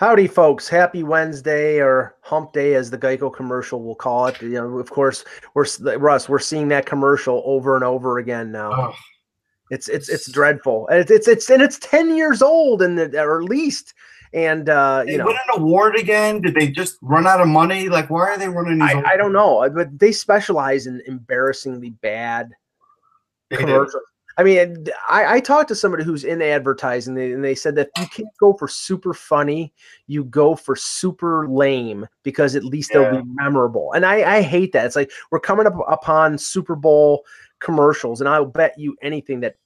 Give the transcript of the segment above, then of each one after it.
Howdy, folks. Happy Wednesday or hump day, as the Geico commercial will call it. You know, of course, we're Russ, we're seeing that commercial over and over again now. Oh. It's it's it's dreadful. It's it's it's and it's 10 years old and or at least and uh they you know win an award again did they just run out of money like why are they running I, I, don't know but they specialize in embarrassingly bad they commercials. I mean, I, I talked to somebody who's in advertising, and they said that you can't go for super funny, you go for super lame because at least Yeah. they'll be memorable. And I, I hate that. It's like we're coming up upon Super Bowl commercials, and I'll bet you anything that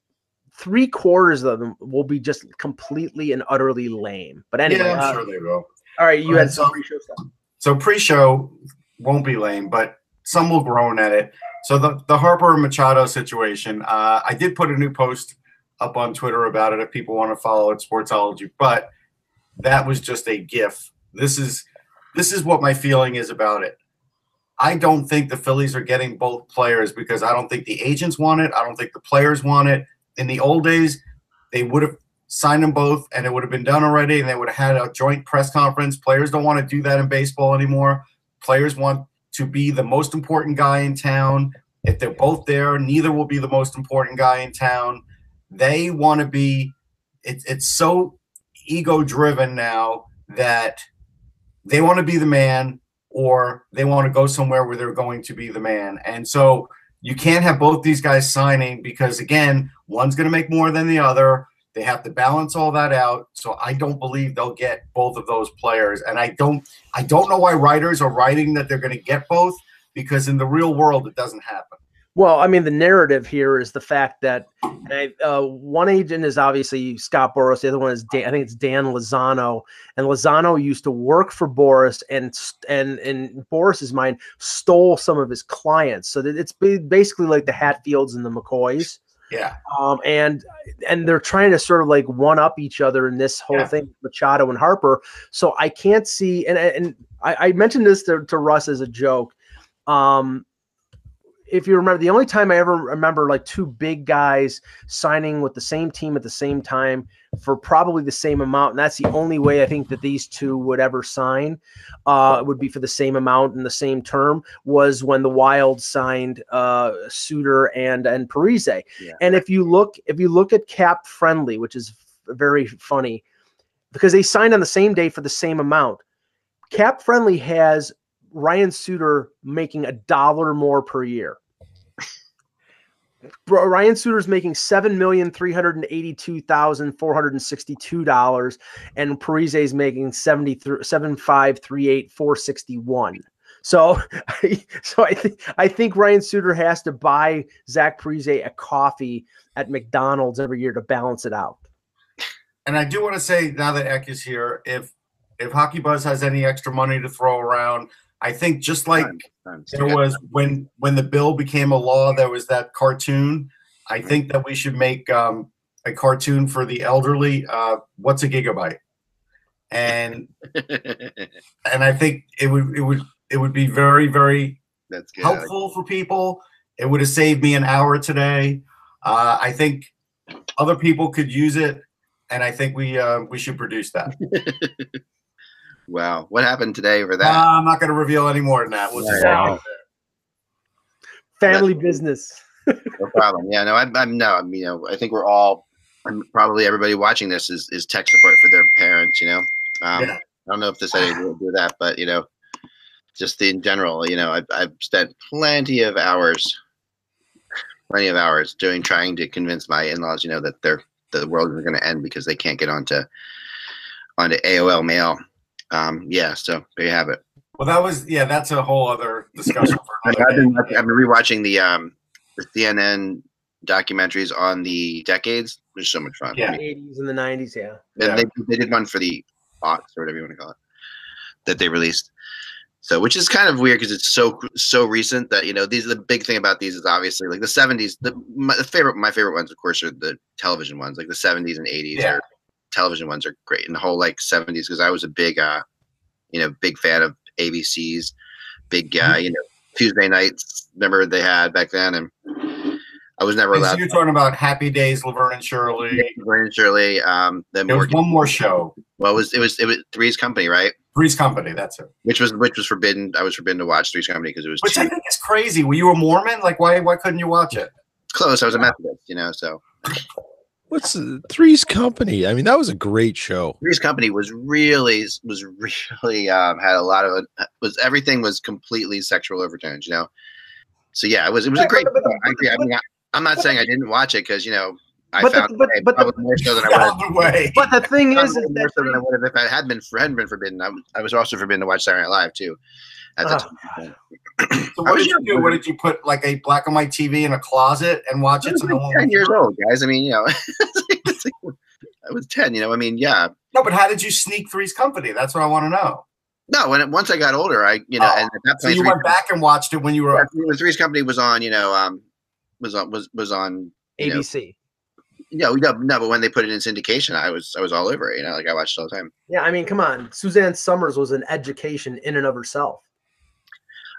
three quarters of them will be just completely and utterly lame. But anyway, yeah, uh, I'm sure they will. all right, you All right, had some so- pre-show stuff. So pre-show won't be lame, but some will groan at it. So the the Harper Machado situation, uh, I did put a new post up on Twitter about it if people want to follow it, Sportsology. But that was just a GIF. This is this is what my feeling is about it. I don't think the Phillies are getting both players because I don't think the agents want it. I don't think the players want it. In the old days, they would have signed them both and it would have been done already and they would have had a joint press conference. Players don't want to do that in baseball anymore. Players want to be the most important guy in town. If they're both there, neither will be the most important guy in town. They want to be it's it's so ego driven now that they want to be the man or they want to go somewhere where they're going to be the man. And so you can't have both these guys signing because again, one's going to make more than the other. They have to balance all that out. So I don't believe they'll get both of those players. And I don't I don't know why writers are writing that they're going to get both because in the real world it doesn't happen. Well, I mean, the narrative here is the fact that uh, one agent is obviously Scott Boras. The other one is Dan, I think it's Dan Lozano, and Lozano used to work for Boras, and and in Boras's mind, stole some of his clients. So that it's basically like the Hatfields and the McCoys, Yeah. um, and and they're trying to sort of like one up each other in this whole Yeah. thing, Machado and Harper. So I can't see, and and I, I mentioned this to, to Russ as a joke. Um, if you remember, the only time I ever remember like two big guys signing with the same team at the same time for probably the same amount, and that's the only way I think that these two would ever sign, uh, would be for the same amount in the same term, was when the Wild signed uh, Suter and and Parise. Yeah. And if you look, if you look at Cap Friendly, which is very funny, because they signed on the same day for the same amount. Cap Friendly has Ryan Suter making a dollar more per year. Bro, Ryan Suter's making seven million three hundred and eighty-two thousand four hundred and sixty-two dollars, and Parise is making seventy seven five three eight four sixty-one. So, so I think I think Ryan Suter has to buy Zach Parise a coffee at McDonald's every year to balance it out. And I do want to say now that Eck is here, if if Hockey Buzz has any extra money to throw around, I think just like there was when when the bill became a law, there was that cartoon. I think that we should make um, a cartoon for the elderly. Uh, what's a gigabyte? And and I think it would it would it would be very very That's good. helpful for people. It would have saved me an hour today. Uh, I think other people could use it, and I think we uh, we should produce that. Wow. What happened today for Uh, that? I'm not going to reveal any more than that. We'll just Wow. Family business. No problem. Yeah, no, I'm, I'm no, I'm, you know, I think we're all, I'm probably everybody watching this is, is tech support for their parents, you know. Um, Yeah. I don't know if this had anything to do that, but you know, just in general, you know, I've, I've spent plenty of hours, plenty of hours doing trying to convince my in-laws, you know, that they're the world is going to end because they can't get onto onto AOL mail. Um, yeah, so there you have it. Well, that was yeah. That's a whole other discussion for I've been. I've been rewatching the um the CNN documentaries on the decades was so much fun. Yeah. the 80s and the 90s. Yeah. and they, they did one for the box or whatever you want to call it that they released so which is kind of weird because it's so so recent that you know these the big thing about these is obviously like the 70s the my the favorite my favorite ones of course are the television ones like the 70s and 80s Yeah. are television ones are great and the whole like 70s because i was a big uh you know big fan of abc's big uh you know tuesday nights remember they had back then and i was never So allowed you're talking about Happy Days, Laverne and Shirley. Laverne and Shirley, um, then There was one more show, Well, it was it was it was Three's Company, right? Three's Company. That's it. which was which was forbidden. I was forbidden to watch Three's Company because it was Which too I think is crazy. Were you a Mormon? Like, why why couldn't you watch it? close. I was a Methodist, you know. So What's uh, Three's Company? I mean, that was a great show. Three's Company was really was really um, had a lot of was everything was completely sexual overtones, you know. So yeah, it was it was a great. but- but- show. I agree. I mean, I, I'm not saying I didn't watch it because you know I But the- found but- I but the- more so than I would have. The way. But the thing is, is more that so than I would have if I had been hadn't been forbidden. I, I was also forbidden to watch Saturday Night Live too. At the Ah. time. So what did you do? What did you put like a black and white TV in a closet and watch I it? was So like one ten would- years old, guys. I mean, you know, like- I was ten. You know, I mean, yeah. No, but how did you sneak Three's Company? That's what I want to know. No, when it, once I got older, I you know, Oh, and at that So point, you Three's went back and watched it when you were. Yeah, the Three's Company was on, you know, um, was on was was on. You know, ABC. no, no, no, but when they put it in syndication, I was I was all over it. You know, like I watched it all the time. Yeah, I mean, come on. Suzanne Somers was an education in and of herself.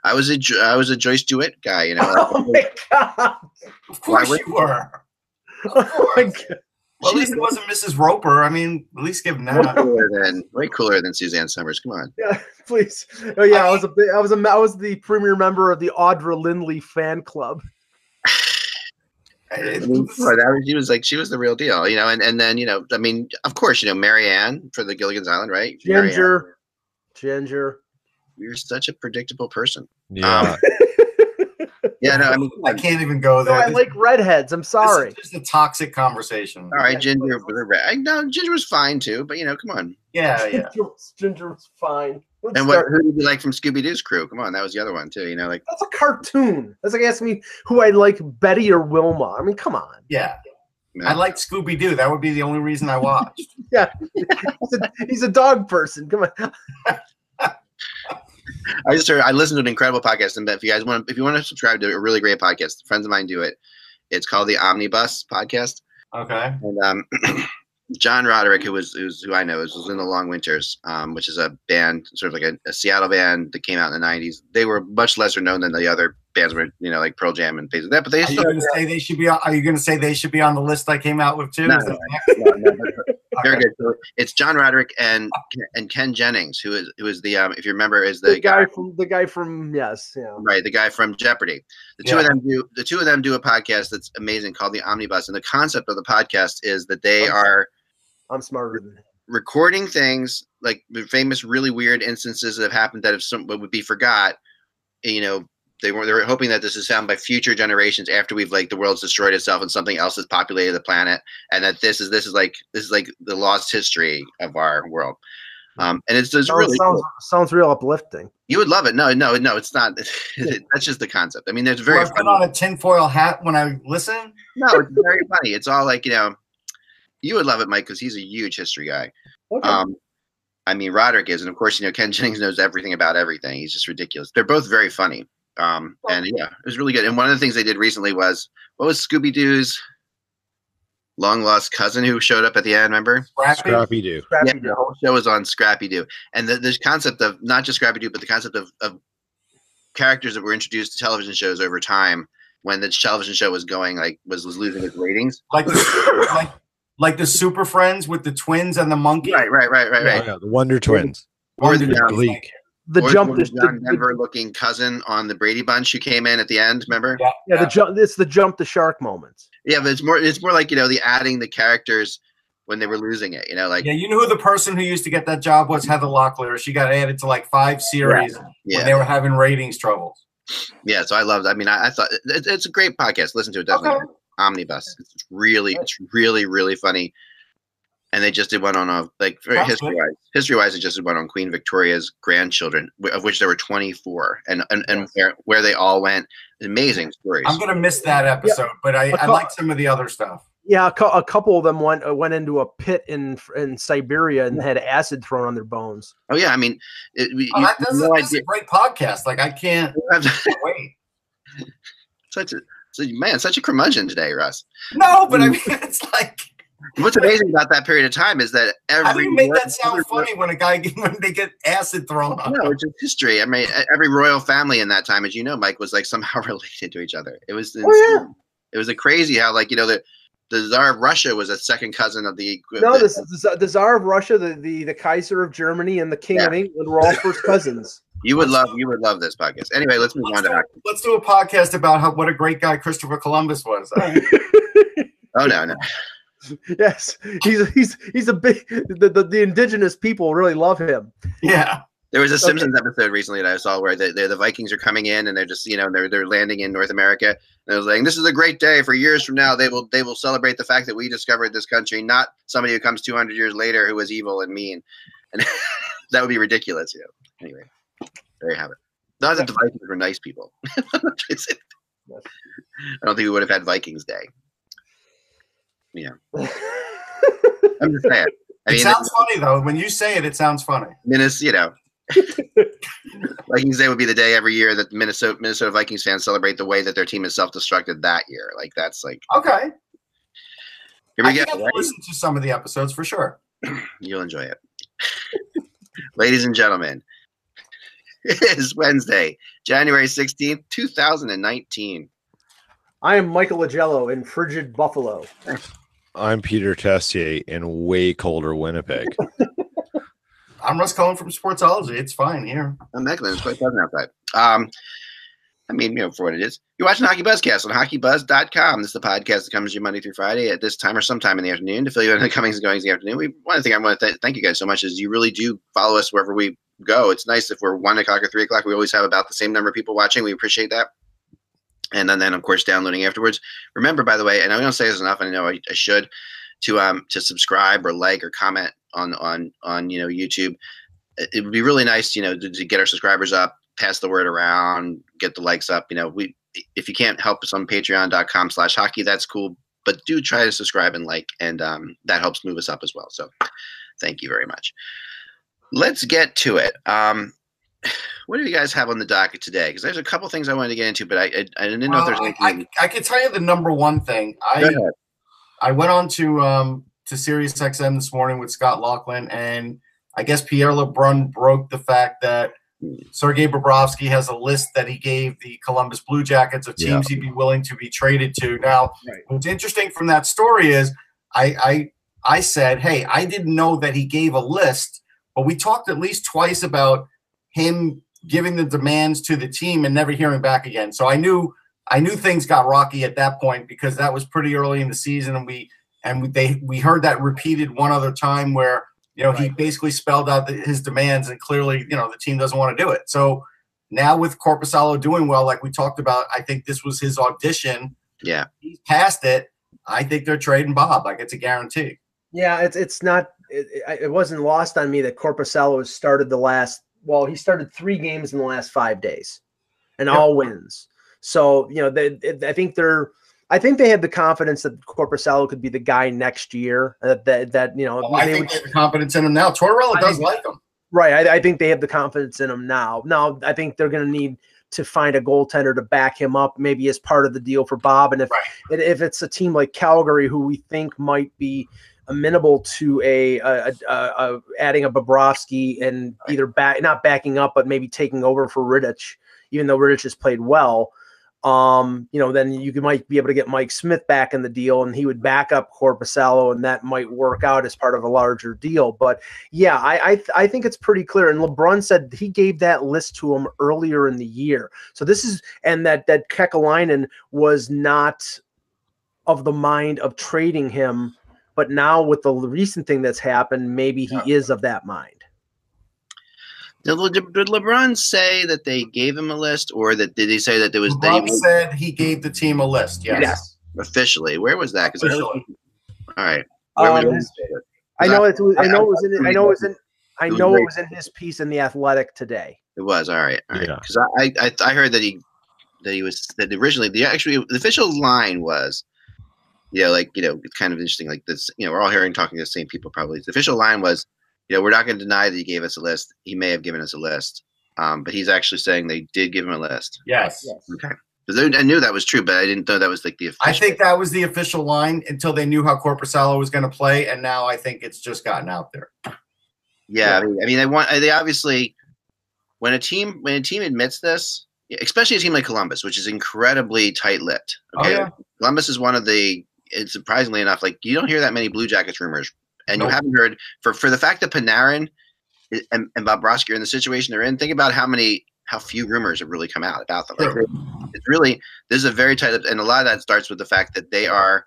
I was a Jo- I was a Joyce DeWitt guy. You know, Oh my god! Of course you were. Oh my god! Well, at least it wasn't Mrs. Roper. I mean, at least give them way that. cooler than way cooler than Suzanne Somers. Come on. Yeah, please. Oh yeah, I was a bit, I was a I was the premier member of the Audra Lindley fan club. I mean, that was, she was like she was the real deal, you know. And and then you know, I mean, of course, you know, Mary Ann for the Gilligan's Island, right? Mary Ann. Ginger, Ginger. You're such a predictable person. Yeah. Um, yeah, no, I mean, I can't even go No, there. I like redheads. I'm This is just a toxic conversation. all right, Ginger. I, no, Ginger was fine too, but you know, come on. Yeah, yeah. Ginger, was- fine. Let's And what? Who did you like from Scooby Doo's crew? Come on, that was the other one too. You know, like That's a cartoon. That's like asking me who I like, Betty or Wilma. I mean, come on. Yeah. man, I like Scooby Doo. That would be the only reason I watched. He's a, he's a dog person. Come on. I just heard. I listened to an incredible podcast, and if you guys want, if you want to subscribe to a really great podcast, friends of mine do it. It's called the Omnibus Podcast, Okay. and um, John Roderick, who was who's who I know, is was in the Long Winters, um, which is a band, sort of like a, a Seattle band that came out in the '90s. They were much lesser known than the other bands, were you know, like Pearl Jam and things like that. But they Are you still going to say they should be? On, are you going to say they should be on the list I came out with too? No, no, no, very good. So it's John Roderick and and Ken Jennings, who is who is the um, if you remember, is The, the guy guy from the guy from yes, yeah. right the guy from jeopardy the two of them do the two of them do a podcast that's amazing called the omnibus and the concept of the podcast is that they Okay. are I'm smarter than recording things like the famous really weird instances that have happened that if some would be forgot you know they were they were hoping that this is found by future generations after we've like the world's destroyed itself and something else has populated the planet and that this is this is like this is like the lost history of our world um and it's, it's Sounds, really sounds, cool. sounds real uplifting. you would love it no no no it's not that's just the concept i mean it's Do very I put funny. on a tinfoil hat when I listen? No, it's very funny. It's all like you know, you would love it, Mike, because he's a huge history guy. Okay. Um, I mean, Roderick is, and of course, you know, Ken Jennings knows everything about everything. He's just ridiculous. They're both very funny. Um, and yeah, it was really good. And one of the things they did recently was what was Scooby Doo's long lost cousin who showed up at the end? Remember? Scrappy? Scrappy Doo. Yeah, the whole show was on Scrappy Doo, and the, the concept of not just Scrappy Doo, but the concept of, of characters that were introduced to television shows over time when the television show was going like was was losing its ratings. Like, the, like, like the Super Friends with the twins and the monkey. Right, right, right, right, Oh, yeah, the Wonder Twins. Or the, Gleek. The or jump, the the, John the, Denver looking cousin on the Brady Bunch who came in at the end. Remember? Yeah, yeah, the jump. It's the jump the shark moments. Yeah, but it's more it's more like you know the adding the characters when they were losing it. You know, like Yeah, you know who the person who used to get that job was? Heather Locklear. She got added to like five series when yeah, they were having ratings troubles. yeah. So I loved. I mean, I, I thought it, it's a great podcast. Listen to it definitely. Okay. Omnibus. It's really, it's really, really funny. And they just did one on a like That's history wise. History wise, they just did one on Queen Victoria's grandchildren, of which there were twenty four, and and, and Yes. where, where they all went. Amazing stories. I'm gonna miss that episode, but I, cou- like some of the other stuff. Yeah, a, cou- a couple of them went uh, went into a pit in in Siberia and had acid thrown on their bones. Oh yeah, I mean, it, we- Oh, you that, that's, no a, that's a great podcast. Like I can't You have to- wait. such a so, man, such a curmudgeon today, Russ. No, but I mean, it's like, What's amazing about that period of time is that every how do you make that sound funny when a guy when they get acid thrown on? No, it's just history. I mean, every royal family in that time, as you know, Mike, was like somehow related to each other. It was insane. Oh, yeah. It was a crazy how, like, you know, the the Tsar of Russia was a second cousin of the. No, the- this is the, the Tsar of Russia, the, the the Kaiser of Germany, and the King of England were all first cousins. you would love you would love this podcast. Anyway, let's move on Let's to do, hockey. let's do a podcast about how what a great guy Christopher Columbus was. Oh no, no. yes, he's he's he's a big the, the, the indigenous people really love him. yeah, There was a Okay. Simpsons episode recently that I saw where the, the, the Vikings are coming in and they're just you know they're they're landing in North America. And it was like this is a great day. For years from now they will they will celebrate the fact that we discovered this country not somebody who comes 200 years later who was evil and mean. And that would be ridiculous you know. Anyway there you have it. Not that the Vikings were nice people. I don't think we would have had Vikings Day I'm just saying I it sounds funny though. When you say it, it sounds funny. Minnesota, you know, Vikings Day would be the day every year that Minnesota Minnesota Vikings fans celebrate the way that their team is self-destructed that year. Like that's like Okay, here I we go. can right? listen to some of the episodes for sure. You'll enjoy it, ladies and gentlemen. It is Wednesday, January sixteenth, two thousand and nineteen. I am Michael Agello in frigid Buffalo. I'm Peter Tessier in way colder Winnipeg. I'm Russ Cohen from Sportsology. It's fine here. I'm Eklund. It's quite pleasant outside. Um, I mean, you know, for what it is. You're watching Hockey Buzzcast on hockeybuzz.com. This is the podcast that comes to you Monday through Friday at this time or sometime in the afternoon to fill you in on the comings and goings of the afternoon. We one thing I want to th- thank you guys so much is you really do follow us wherever we go. It's nice if we're one o'clock or three o'clock. We always have about the same number of people watching. We appreciate that. And then, then of course, downloading afterwards. Remember, by the way, and I don't say this enough, and I know I, I should, to um to subscribe or like or comment on on on you know YouTube. It would be really nice, you know, to, to get our subscribers up, pass the word around, get the likes up. You know, we if you can't help us on patreon.com slash hockey, that's cool. But do try to subscribe and like, and um, that helps move us up as well. So thank you very much. Let's get to it. Um, what do you guys have on the docket today? Because there's a couple things I wanted to get into, but I I, I didn't know if there's anything. I, I, can tell you the number one thing. I. I went on to um to Sirius XM this morning with Scott Laughlin, and I guess Pierre LeBrun broke the fact that Sergei Bobrovsky has a list that he gave the Columbus Blue Jackets of teams he'd be willing to be traded to. Now, Right. what's interesting from that story is I I I said, hey, I didn't know that he gave a list, but we talked at least twice about him giving the demands to the team and never hearing back again. So I knew I knew things got rocky at that point because that was pretty early in the season, and we and they we heard that repeated one other time where you know he basically spelled out the, his demands, and clearly you know the team doesn't want to do it. So now with Korpisalo doing well, like we talked about, I think this was his audition. Yeah. He's passed it. I think they're trading Bob. Like it's a guarantee. Yeah, it's it's not. It, it it wasn't lost on me that Korpisalo has started the last. Well, he started three games in the last five days, and Yep. all wins. So you know, they, I think they're. I think they had the confidence that Korpisalo could be the guy next year. That that, that you know, Well, I they think would- they have confidence in him now. Tortorella I does think- like him. Right. I, I think they have the confidence in him now. Now, I think they're going to need to find a goaltender to back him up, maybe as part of the deal for Bob. And if Right. and if it's a team like Calgary, who we think might be amenable to a, a, a, a adding a Bobrovsky and either back not backing up, but maybe taking over for Rittich, even though Rittich has played well. Um, you know, then you might be able to get Mike Smith back in the deal, and he would back up Korpisalo, and that might work out as part of a larger deal. But yeah, I I, th- I think it's pretty clear. And LeBrun said he gave that list to him earlier in the year. So this is and that that Kekalainen was not of the mind of trading him, but now with the recent thing that's happened, maybe he is of that mind. Did, Le- did LeBrun say that they gave him a list, or that did he say that there was that Bob he said he gave the team a list. Yes. officially? Where was that? I heard- Officially. all right. Where Um, was it? I know it. Was, I know it was in. I know it was in. I know it was in his piece in the Athletic today. It was all right. All right. Yeah. Because I, I I heard that he that he was that originally the actually the official line was you know, like you know, it's kind of interesting. Like this, you know, we're all hearing talking to the same people. Probably the official line was, you know, we're not going to deny that he gave us a list. He may have given us a list, um, but he's actually saying they did give him a list. Yes. Okay, because I knew that was true, but I didn't know that was like the. Official. I think that was the official line until they knew how Korpisalo was going to play, and now I think it's just gotten out there. Yeah, I mean, I mean, they want they obviously when a team when a team admits this, especially a team like Columbus, which is incredibly tight lipped. Okay, Oh, yeah. Columbus is one of the. It's surprisingly enough, like you don't hear that many Blue Jackets rumors, and Nope. you haven't heard for for the fact that Panarin i- and, and Bobrovsky are in the situation they're in. Think about how many how few rumors have really come out about them. Like, it's really this is a very tight, and a lot of that starts with the fact that they are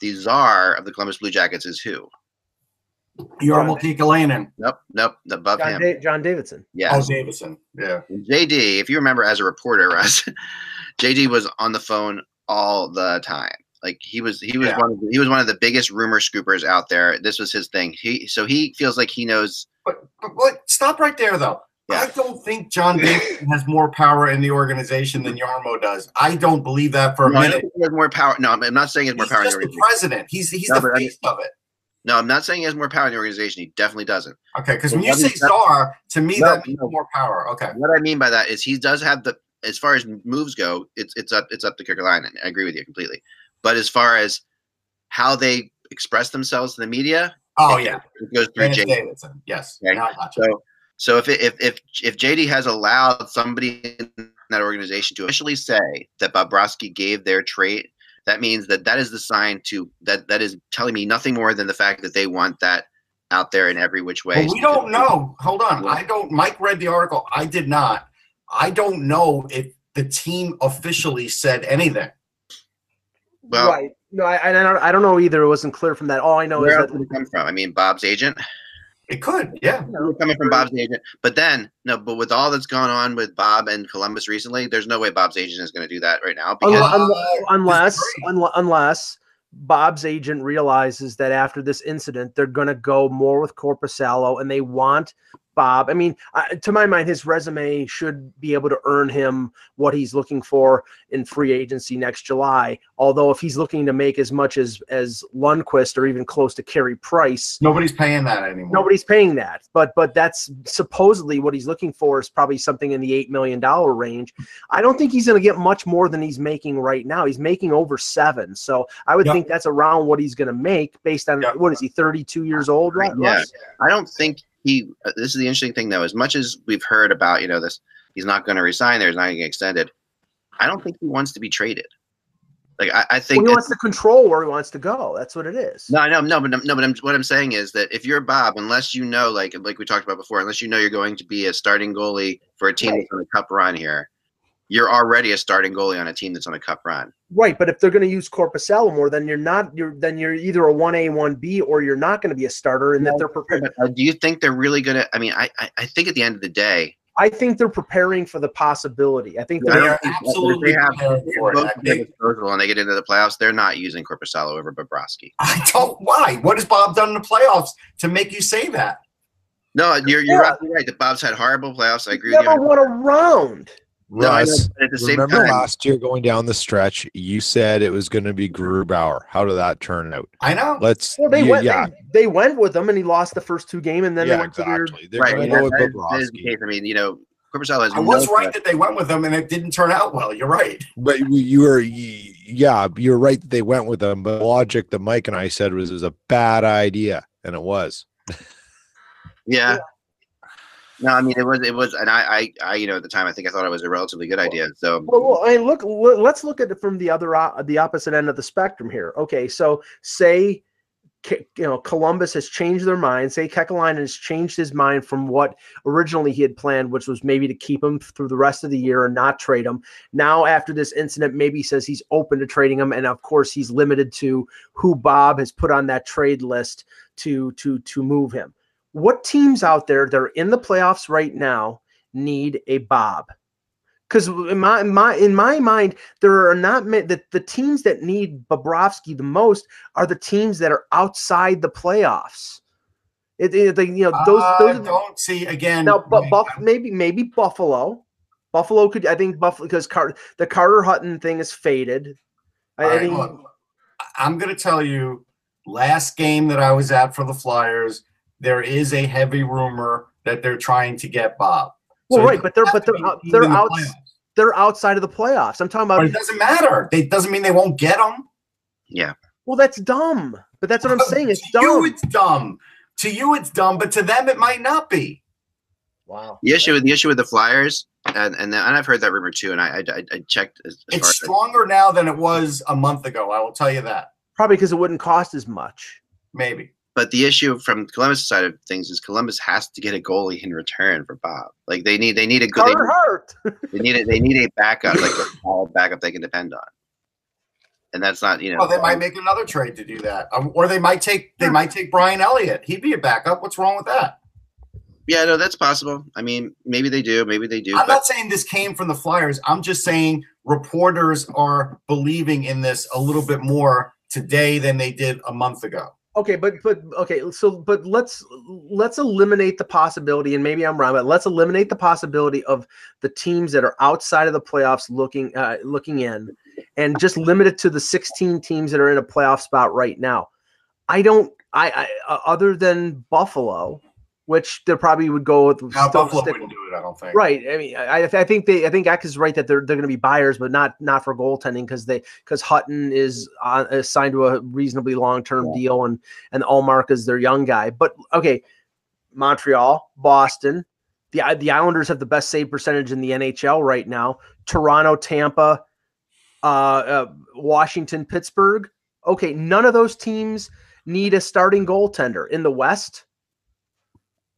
the czar of the Columbus Blue Jackets is who? Jarmo Kekalainen. Nope, nope, above John, him. Da- John Davidson. Yeah, Oh, Davidson. Yeah. JD, if you remember as a reporter, Russ, JD was on the phone all the time. Like he was, he was Yeah. one of the, he was one of the biggest rumor scoopers out there. This was his thing. He so he feels like he knows. But, but what? Stop right there, though. Yeah. I don't think John Davidson has more power in the organization than Jarmo does. I don't believe that for a No, minute. he has more power. No, I'm not saying he has more He's power. In just the the president. He's he's No, the but I face of it. No, I'm not saying he has more power in the organization. He definitely doesn't. Okay, because when you say czar, to me No, that means more power. Okay. What I mean by that is he does have the as far as moves go, it's it's up it's up to Kirkline. I agree with you completely. But as far as how they express themselves to the media, Oh it- yeah, it goes through JD. Davidson. Yes. Okay. So, so if it, if if if JD has allowed somebody in that organization to officially say that Bobrovsky gave their trade, that means that that is the sign to that that is telling me nothing more than the fact that they want that out there in every which way. But we don't know. Hold on. I don't. Mike read the article. I did not. I don't know if the team officially said anything. Well- right. No, I, I don't. I don't know either. It wasn't clear from that. All I know Where is else that did it come from? I mean, Bob's agent. It could. Yeah. It's coming from Bob's agent. But then, no, but with all that's gone on with Bob and Columbus recently, there's no way Bob's agent is going to do that right now. Because Unless, Uh, unless, disagree. unless Bob's agent realizes that after this incident, they're going to go more with Korpisalo and they want Bob. I mean, I, to my mind, his resume should be able to earn him what he's looking for in free agency next July. Although, if he's looking to make as much as as Lundqvist or even close to Carey Price, Nobody's paying that anymore. nobody's paying that. But but that's supposedly what he's looking for is probably something in the eight million dollar range. I don't think he's going to get much more than he's making right now. He's making over seven, so I would Yeah. think that's around what he's going to make based on Yeah. what is he thirty two years old, right? Yeah. Russ? I don't think he. uh, This is the interesting thing, though. As much as we've heard about, you know, this, he's not going to resign there. He's not going to get extended. I don't think he wants to be traded. Like I, I Well, think. he wants to control where he wants to go. That's what it is. no, i know no, but no, but I'm, what I'm saying is that if you're Bob, unless you know, like like we talked about before, unless you know you're going to be a starting goalie for a team Right. that's on a cup run here, you're already a starting goalie on a team that's on a cup run. Right, but if they're going to use Korpisalo more, then you're not. You're then you're either a one A, one B, or you're not going to be a starter, and that they're prepared. Uh, do you think they're really going to? I mean, I, I I think at the end of the day, I think they're preparing for the possibility. I think they're They I are don't think- absolutely if they have- prepared for it. both I of their think- disposal and they get into the playoffs, they're not using Korpisalo over Bobrovsky. I don't. Why? What has Bob done in the playoffs to make you say that? No, you're you're Yeah. right. The Bob's had horrible playoffs. I agree with never you. won a round. No, know, Russ, but at the same remember time, last year going down the stretch, you said it was going to be Grubauer. How did that turn out? I know. Let's. Well, they yeah, went. yeah, They, they went with him, and he lost the first two games, and then they yeah, went to their. exactly. They're right? going that- with that is- that is the Bobrovsky. case. I mean, you know, Korpisalo has I was no right threat. that they went with him and it didn't turn out well. You're right. But you were, yeah, you're right. that They went with them, but the logic that Mike and I said was was a bad idea, and it was. Yeah. No, I mean it was it was, and I, I, I, you know, at the time I think I thought it was a relatively good idea. So Well, well, I mean, look. Let's look at it from the other o- the opposite end of the spectrum here. Okay, so say, you know, Columbus has changed their mind. Say Kekalainen has changed his mind from what originally he had planned, which was maybe to keep him through the rest of the year and not trade him. Now, after this incident, maybe says he's open to trading him, and of course, he's limited to who Bob has put on that trade list to to to move him. What teams out there that are in the playoffs right now need a Bob? Because in my, in my in my mind, there are not many, the, the teams that need Bobrovsky the most are the teams that are outside the playoffs. It, it- they- you know those Uh, those don't see again. now, but Buff, maybe maybe Buffalo, Buffalo could I think Buffalo because Car- the Carter Hutton thing is faded. I, All I think look, I'm going to tell you, last game that I was at for the Flyers, there is a heavy rumor that they're trying to get Bob. Well, So right, but they're but they're out, they're the out playoffs. they're outside of the playoffs. I'm talking But about. it doesn't matter. It doesn't mean they won't get them. Yeah. Well, that's dumb. But that's what I'm saying. It's to you, dumb. it's dumb. To you, it's dumb, but to them, it might not be. Wow. The issue with the issue with the Flyers, and and, and I've heard that rumor too, and I I, I checked as, as far It's as stronger now than it was a month ago. I will tell you that. Probably because it wouldn't cost as much. Maybe. But the issue from Columbus' side of things is Columbus has to get a goalie in return for Bob. Like they need they need a good they, they need a, they need a backup like a solid backup they can depend on. And that's not you know Well, they might make another trade to do that, um, or they might take they might take Brian Elliott. He'd be a backup. What's wrong with that? yeah no that's possible. I mean maybe they do maybe they do. I'm not saying this came from the Flyers. I'm just saying reporters are believing in this a little bit more today than they did a month ago. Okay, but but okay, so but let's let's eliminate the possibility, and maybe I'm wrong, but let's eliminate the possibility of the teams that are outside of the playoffs looking uh, looking in, and just limit it to the 16 teams that are in a playoff spot right now. I don't, I, I uh, other than Buffalo, which they probably would go with still Buffalo stick- wouldn't do it. I don't think. Right. I mean, I, I think they, I think Eck is right that they're they're going to be buyers, but not not for goaltending because they because Hutton is on, is signed to a reasonably long term deal, and and Ullmark is their young guy. But okay, Montreal, Boston, the the Islanders have the best save percentage in the NHL right now. Toronto, Tampa, uh, uh, Washington, Pittsburgh. Okay, none of those teams need a starting goaltender in the West.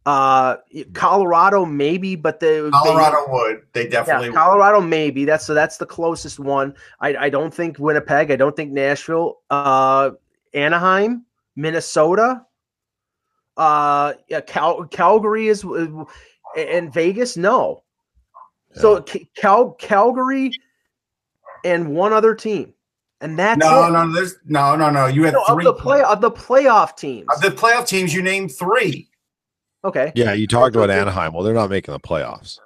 Uh, Colorado maybe, but they Colorado would. They They, definitely yeah, would. Colorado maybe. That's so that's the closest one. I I don't think Winnipeg. I don't think Nashville. Uh, Anaheim, Minnesota. Uh, yeah, Cal- Calgary is uh, and Vegas. No. So Cal- Calgary and one other team, and that's No, it. no, there's no, no, no. You had No, of three the play of the playoff teams. Of the playoff teams. You named three. Okay. Yeah, you talked about Anaheim. Well, they're not making the playoffs.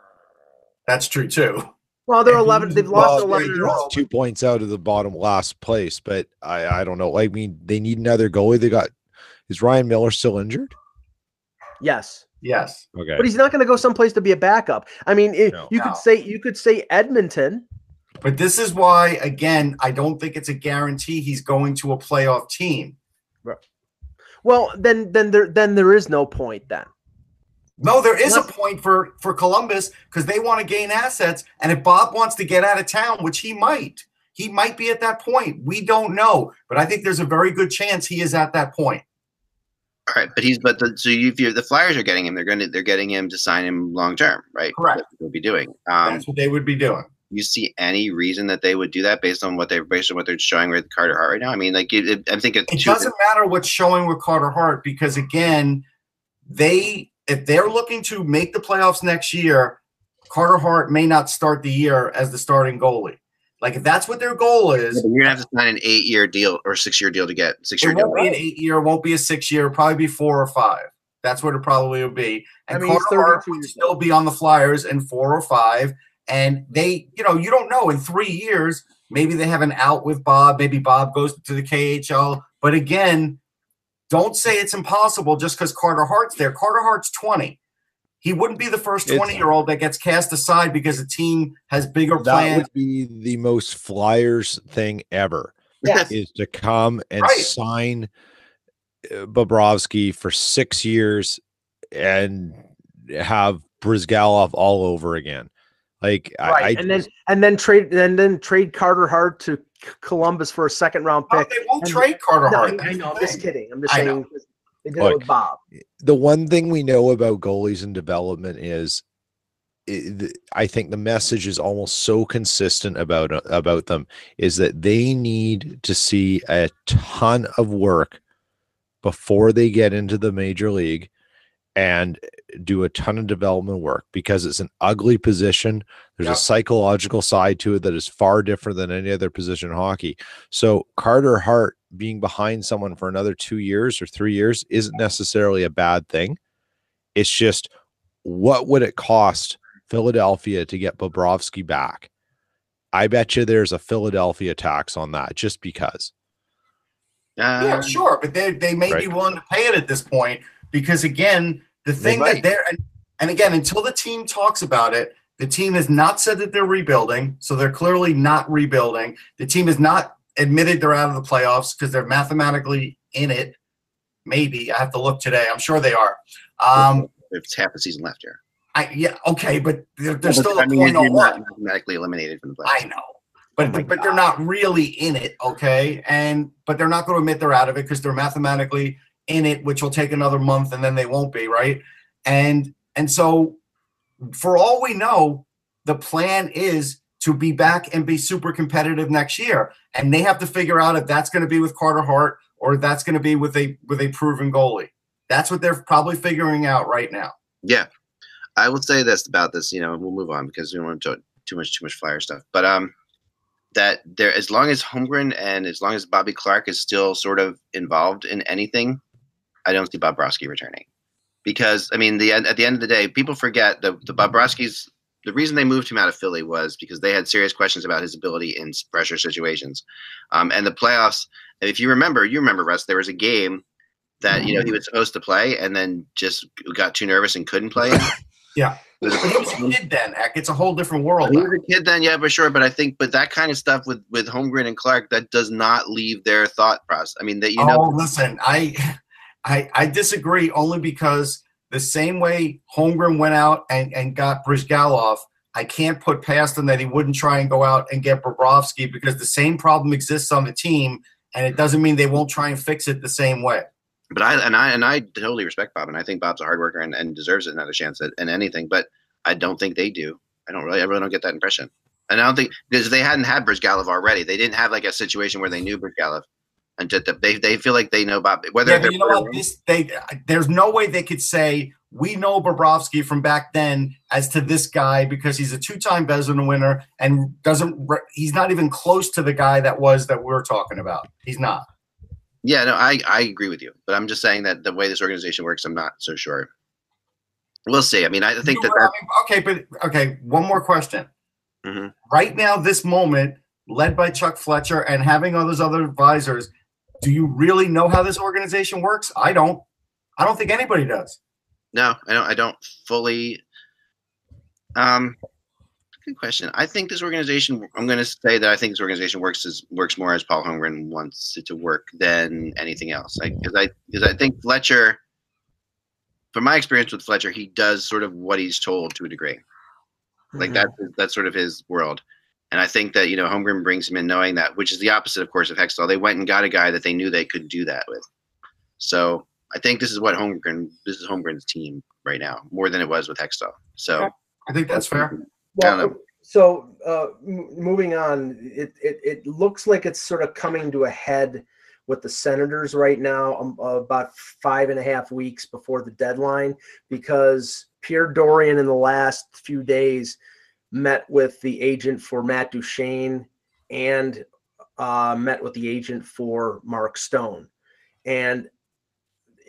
That's true too. Well, they're eleven. They've lost well, eleven in a yeah. Two points out of the bottom last place, but I I don't know. Like, I mean, they need another goalie. They got is Ryan Miller still injured? Yes. Yes. Okay. But he's not going to go someplace to be a backup. I mean, it, No. you No. could say you could say Edmonton. But this is why, again, I don't think it's a guarantee he's going to a playoff team. Well, then then there then there is no point then. No, there is a point for for Columbus because they want to gain assets, and if Bob wants to get out of town, which he might, he might be at that point. We don't know, but I think there's a very good chance he is at that point. All right, but he's but the, so you, the Flyers are getting him, they're going to they're getting him to sign him long term, right? Correct. That's what they'll be doing. Um, That's what they would be doing. you see any reason that they would do that based on what they're based on what they're showing with Carter Hart right now? I mean, like it, it, I think it's It doesn't matter what's showing with Carter Hart because again, they if they're looking to make the playoffs next year, Carter Hart may not start the year as the starting goalie. Like if that's what their goal is, You're gonna have to sign an eight-year deal or six-year deal to get six-year It deal. won't be an eight year, won't be a six year, probably be four or five. That's what it probably will be. And I mean, Carter Hart 32 would still be on the Flyers in four or five. And they, you know, you don't know in three years, maybe they have an out with Bob. Maybe Bob goes to the KHL. But again, don't say it's impossible just because Carter Hart's there. Carter Hart's 20. He wouldn't be the first It's- 20 year old that gets cast aside because a team has bigger that plans. would be the most Flyers thing ever. Yes. is to come and Right. sign uh, Bobrovsky for six years and have Bryzgalov all over again. Like right. I, I and then and then trade and then trade Carter Hart to Columbus for a second round No, pick. they won't And- trade Carter No, Hart. I, I know. I'm just thing. kidding. I'm just I saying know. they did Look, it with Bob. the one thing we know about goalies and development is i- think the message is almost so consistent about about them is that they need to see a ton of work before they get into the major league and do a ton of development work because it's an ugly position. There's Yep. a psychological side to it that is far different than any other position in hockey. So Carter Hart being behind someone for another two years or three years isn't necessarily a bad thing. It's just what would it cost Philadelphia to get Bobrovsky back? I bet you there's a Philadelphia tax on that just because. Uh, yeah, sure, but they they may be willing to pay it at this point because again, the They thing that they're and, and again, until the team talks about it, the team has not said that they're rebuilding, so they're clearly not rebuilding. The team has not admitted they're out of the playoffs because they're mathematically in it. Maybe I have to look today. I'm sure they are. Um, It's half a season left here. I yeah, okay, but they're, they're still I a mean, point you're not mathematically eliminated from the playoffs. I know. But, Oh but they're not really in it, okay? And but they're not going to admit they're out of it because they're mathematically in it, which will take another month, and then they won't be, right? And and so, for all we know, the plan is to be back and be super competitive next year, and they have to figure out if that's going to be with Carter Hart or that's going to be with a with a proven goalie. That's what they're probably figuring out right now. Yeah, I will say this about this. You know, and we'll move on because we don't want to too much too much flyer stuff. But um, that there as long as Holmgren and as long as Bobby Clarke is still sort of involved in anything, I don't see Bobrovsky returning. Because I mean, the at the end of the day, people forget the the Bobrovsky's. The reason they moved him out of Philly was because they had serious questions about his ability in pressure situations, um, and the playoffs. If you remember, you remember Russ. There was a game that you know he was supposed to play and then just got too nervous and couldn't play. Yeah. But he was a kid then, Eck. It's a whole different world. he was a kid then, yeah, for sure. But I think, but that kind of stuff with with Holmgren and Clarke, that does not leave their thought process. I mean, that you know, oh, listen, I, I, I disagree only because the same way Holmgren went out and, and got Bryzgalov, I can't put past him that he wouldn't try and go out and get Bobrovsky because the same problem exists on the team, and it doesn't mean they won't try and fix it the same way. but I and I and I totally respect Bob, and I think Bob's a hard worker and, and deserves another chance at, at anything. But I don't think they do. I don't really, I really don't get that impression. And I don't think because they hadn't had Bryzgalov already. They didn't have like a situation where they knew Bryzgalov, and that they they feel like they know Bob. Whether Yeah, you know what? This they there's no way they could say we know Bobrovsky from back then as to this guy because he's a two-time Vezina winner and doesn't he's not even close to the guy that was that we're talking about. He's not. Yeah, no, I, I agree with you, but I'm just saying that the way this organization works, I'm not so sure. We'll see. I mean, I think You that, were- that okay, but okay, one more question. Mhm. Right now, this moment, led by Chuck Fletcher and having all those other advisors, do you really know how this organization works? I don't. I don't think anybody does. no, I don't. I don't fully. Um, good question. I think this organization. I'm going to say that I think this organization works as works more as Paul Holmgren wants it to work than anything else. Because I because I think Fletcher. From my experience with Fletcher, he does sort of what he's told to a degree. Like Mm-hmm. that's that's sort of his world. And I think that you know Holmgren brings him in knowing that, which is the opposite, of course, of Hextall. They went and got a guy that they knew they could do that with. So I think this is what Holmgren this is Holmgren's team right now, more than it was with Hextall. So I think that's fair. I don't Well, know. so uh, m- moving on, it, it it looks like it's sort of coming to a head with the Senators right now, um, about five and a half weeks before the deadline, because Pierre Dorion in the last few days met with the agent for Matt Duchene and uh, met with the agent for Mark Stone, and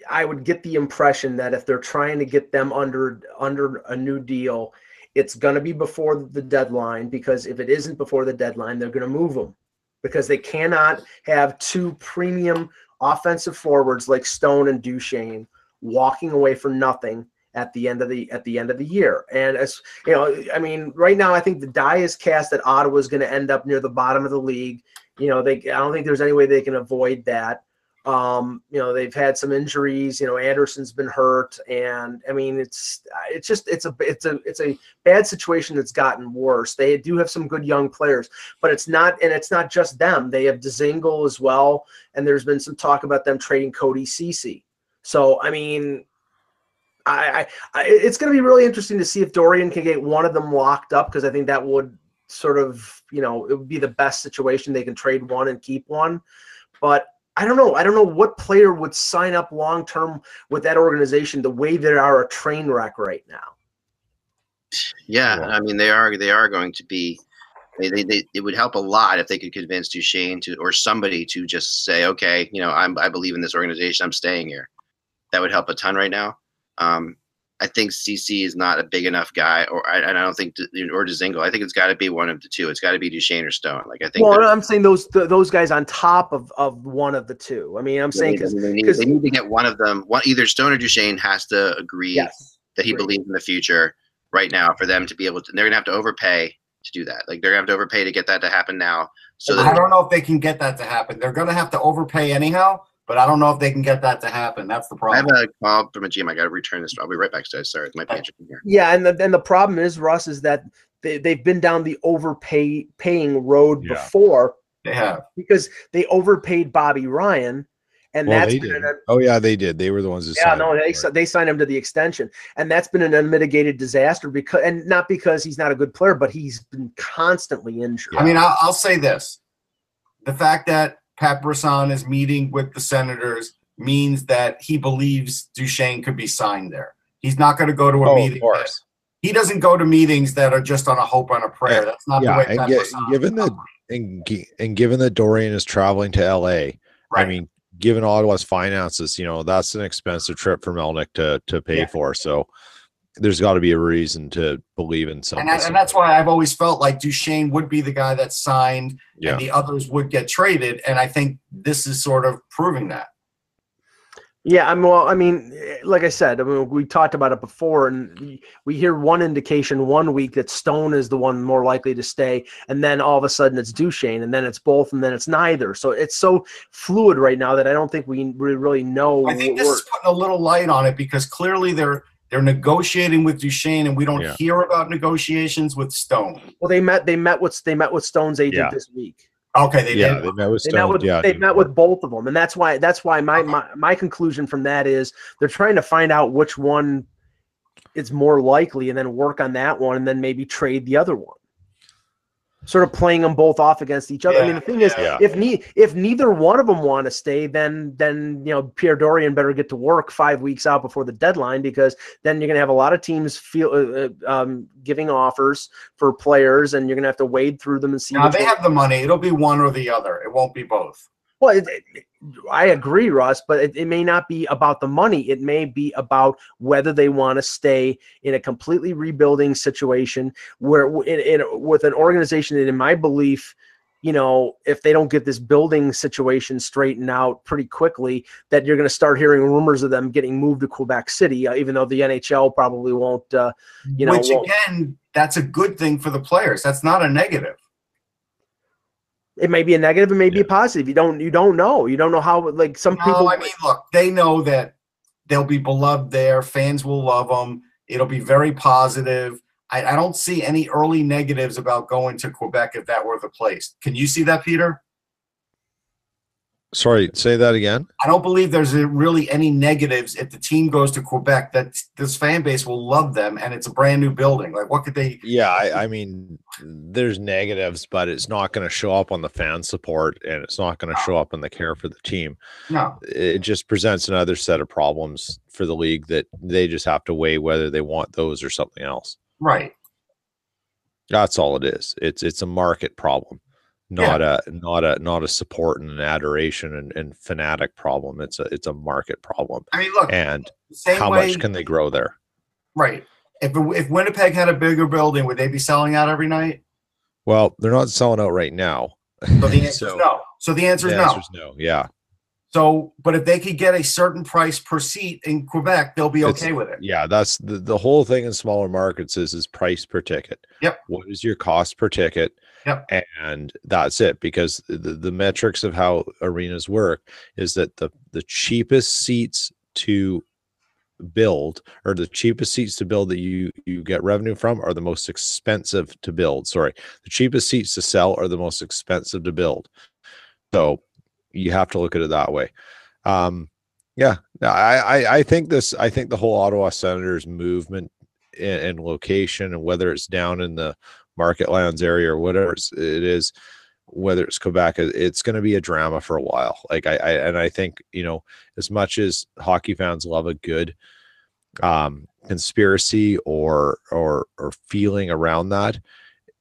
I would get the impression that if they're trying to get them under under a new deal, it's going to be before the deadline because if it isn't before the deadline, they're going to move them because they cannot have two premium offensive forwards like Stone and Duchene walking away for nothing at the end of the at the end of the year. And as you know, I mean, right now I think the die is cast that Ottawa is going to end up near the bottom of the league. You know, they I don't think there's any way they can avoid that. Um, you know, they've had some injuries. You know, Anderson's been hurt, and I mean, it's it's just it's a it's a it's a bad situation that's gotten worse. They do have some good young players, but it's not and it's not just them. They have Dzingel as well, and there's been some talk about them trading Cody Ceci. So I mean, I, I, I it's going to be really interesting to see if Dorion can get one of them locked up because I think that would sort of you know it would be the best situation. They can trade one and keep one, but I don't know. I don't know what player would sign up long term with that organization the way they are a train wreck right now. yeah, Yeah. I mean they are they are going to be. They, they, they, it would help a lot if they could convince Duchene to or somebody to just say, okay, you know, I'm I believe in this organization. I'm staying here. That would help a ton right now. Um, I think Ceci is not a big enough guy, or I, and I don't think or Dzingel. I think it's got to be one of the two. It's got to be Duchene or Stone. Like I think. Well, I'm saying those th- those guys on top of, of one of the two. I mean, I'm saying because they, need, they need to get one of them. One either Stone or Duchene has to agree yes, that he agree. believes in the future right now for them to be able to. They're gonna have to overpay to do that. Like they're gonna have to overpay to get that to happen now. So I don't know if they can get that to happen. They're going to have to overpay anyhow, but I don't know if they can get that to happen. That's the problem. I have a call from a GM. I got to return this. I'll be right back, guys. Sorry, it might be here. Yeah, and the, and the problem is Russ is that they, they've been down the overpay paying road Yeah. before They have. because they overpaid Bobby Ryan, and Well, that's they been did. an, Oh yeah, they did. They were the ones that yeah signed no they for they signed him to the extension, and that's been an unmitigated disaster because and not because he's not a good player, but he's been constantly injured. I mean, I'll, I'll say this: the fact that Pat is meeting with the Senators means that he believes Duchene could be signed there. He's not going to go to a Oh, meeting. of course. He doesn't go to meetings that are just on a hope and a prayer. Yeah. That's not Yeah, the way and Pat gi- given that- And and given that Dorion is traveling to LA, I mean, given Ottawa's finances, you know, that's an expensive trip for Melnyk to to pay Yeah. for. So there's got to be a reason to believe in something. and, that, and that's why I've always felt like Duchene would be the guy that's signed, Yeah. and the others would get traded. And I think this is sort of proving that. Yeah, I'm well. I mean, like I said, I mean, we talked about it before, and we- we hear one indication one week that Stone is the one more likely to stay, and then all of a sudden it's Duchene, and then it's both, and then it's neither. So it's so fluid right now that I don't think we we really know. I think wh- this is putting a little light on it because clearly they're they're negotiating with Duchene, and we don't Yeah. hear about negotiations with Stone. well, they met. They met with they met with Stone's agent Yeah. this week. Okay, they yeah, did. they met with They Stone. met with yeah, they met with both of them, and that's why that's why my, my my conclusion from that is they're trying to find out which one is more likely, and then work on that one, and then maybe trade the other one. Sort of playing them both off against each other. I mean, the thing is, Yeah. if ne- if neither one of them want to stay, then then you know Pierre Dorion better get to work five weeks out before the deadline because then you're going to have a lot of teams feel uh, uh, um, giving offers for players, and you're going to have to wade through them and see. Now they have the money. It'll be one or the other. It won't be both. Well, it, it- I agree, Russ, but it, it may not be about the money. It may be about whether they want to stay in a completely rebuilding situation where, in, in, with an organization that, in my belief, you know, if they don't get this building situation straightened out pretty quickly, that you're going to start hearing rumors of them getting moved to Quebec City, uh, even though the NHL probably won't. Uh, you know, Which won't- again, that's a good thing for the players. That's not a negative. It may be a negative, it may be a positive. You don't, you don't know. You don't know how. Like some No, people, I mean, look, they know that they'll be beloved there. Fans will love them. It'll be very positive. I, I don't see any early negatives about going to Quebec if that were the place. Can you see that, Peter? Sorry, say that again. I don't believe there's really any negatives if the team goes to Quebec. That this fan base will love them, and it's a brand new building. Like, what could they? Yeah, I, I mean, there's negatives, but it's not going to show up on the fan support, and it's not going to show up in the care for the team. No, It just presents another set of problems for the league that they just have to weigh whether they want those or something else. right. That's all it is. It's it's a market problem, not a not a not a support and an adoration and, and fanatic problem. It's a it's a market problem. I mean, look, And how way, much can they grow there? right? If if Winnipeg had a bigger building, would they be selling out every night? Well, they're not selling out right now. So the answer So, is no. So the answer is The no. answer's no. Yeah. So, but if they could get a certain price per seat in Quebec, they'll be It's- okay with it. Yeah, that's the, the whole thing in smaller markets is is price per ticket. Yep. What is your cost per ticket? Yep. And that's it because the, the metrics of how arenas work is that the the cheapest seats to build or the cheapest seats to build that you you get revenue from are the most expensive to build. Sorry. The cheapest seats to sell are the most expensive to build. So you have to look at it that way. Um yeah, I, I I think this. I think the whole Ottawa Senators movement and, and location, and whether it's down in the Marketlands area or whatever it is, whether it's Quebec, it's going to be a drama for a while. Like I, I and I think you know, as much as hockey fans love a good um conspiracy or or or feeling around that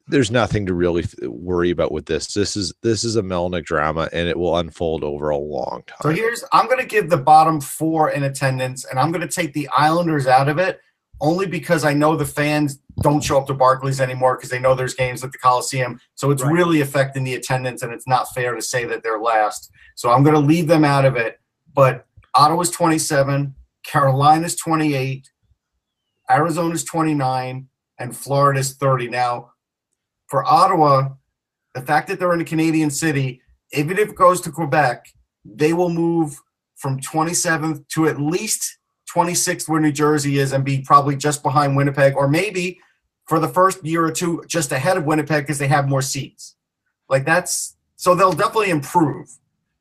there's nothing to really worry about with this this is this is a Melnyk drama and it will unfold over a long time. So here's I'm going to give the bottom four in attendance, and I'm going to take the Islanders out of it. only because I know the fans don't show up to Barclays anymore because they know there's games at the Coliseum. So it's Right. really affecting the attendance, and it's not fair to say that they're last. So I'm going to leave them out of it. But Ottawa's 27, Carolina's 28, Arizona's 29, and Florida's 30. Now, for Ottawa, the fact that they're in a Canadian city, even if it goes to Quebec, they will move from 27th to at least 26th where New Jersey is and be probably just behind Winnipeg, or maybe for the first year or two just ahead of Winnipeg because they have more seats. Like that's so they'll definitely improve.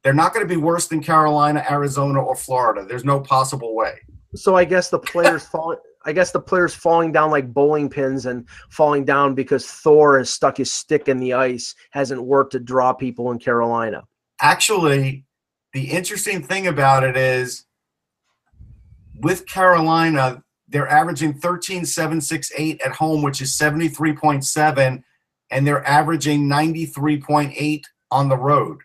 They're not going to be worse than Carolina, Arizona, or Florida. There's no possible way. So I guess the players fall. I guess the players falling down like bowling pins and falling down because Thor has stuck his stick in the ice hasn't worked to draw people in Carolina. Actually, the interesting thing about it is with Carolina, they're averaging 13.768 at home, which is 73.7, and they're averaging 93.8 on the road.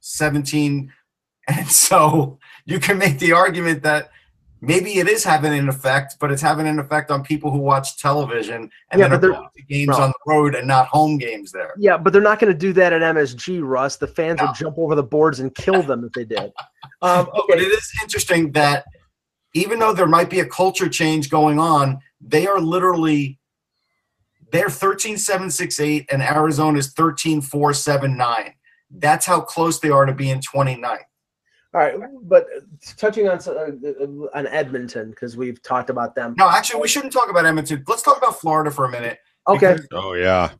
17. And so you can make the argument that maybe it is having an effect, but it's having an effect on people who watch television and Yeah, then they're- going to games on the road and not home games there. Yeah, but they're not going to do that at MSG, Russ. The fans No. would jump over the boards and kill them if they did. Um, No, but it is interesting that even though there might be a culture change going on, they are literally they're 13768 and Arizona Arizona's 13479. That's how close they are to being 29th. All right, but touching on uh, on Edmonton because we've talked about them. No, actually, we shouldn't talk about Edmonton. Let's talk about Florida for a minute. Okay, Oh yeah.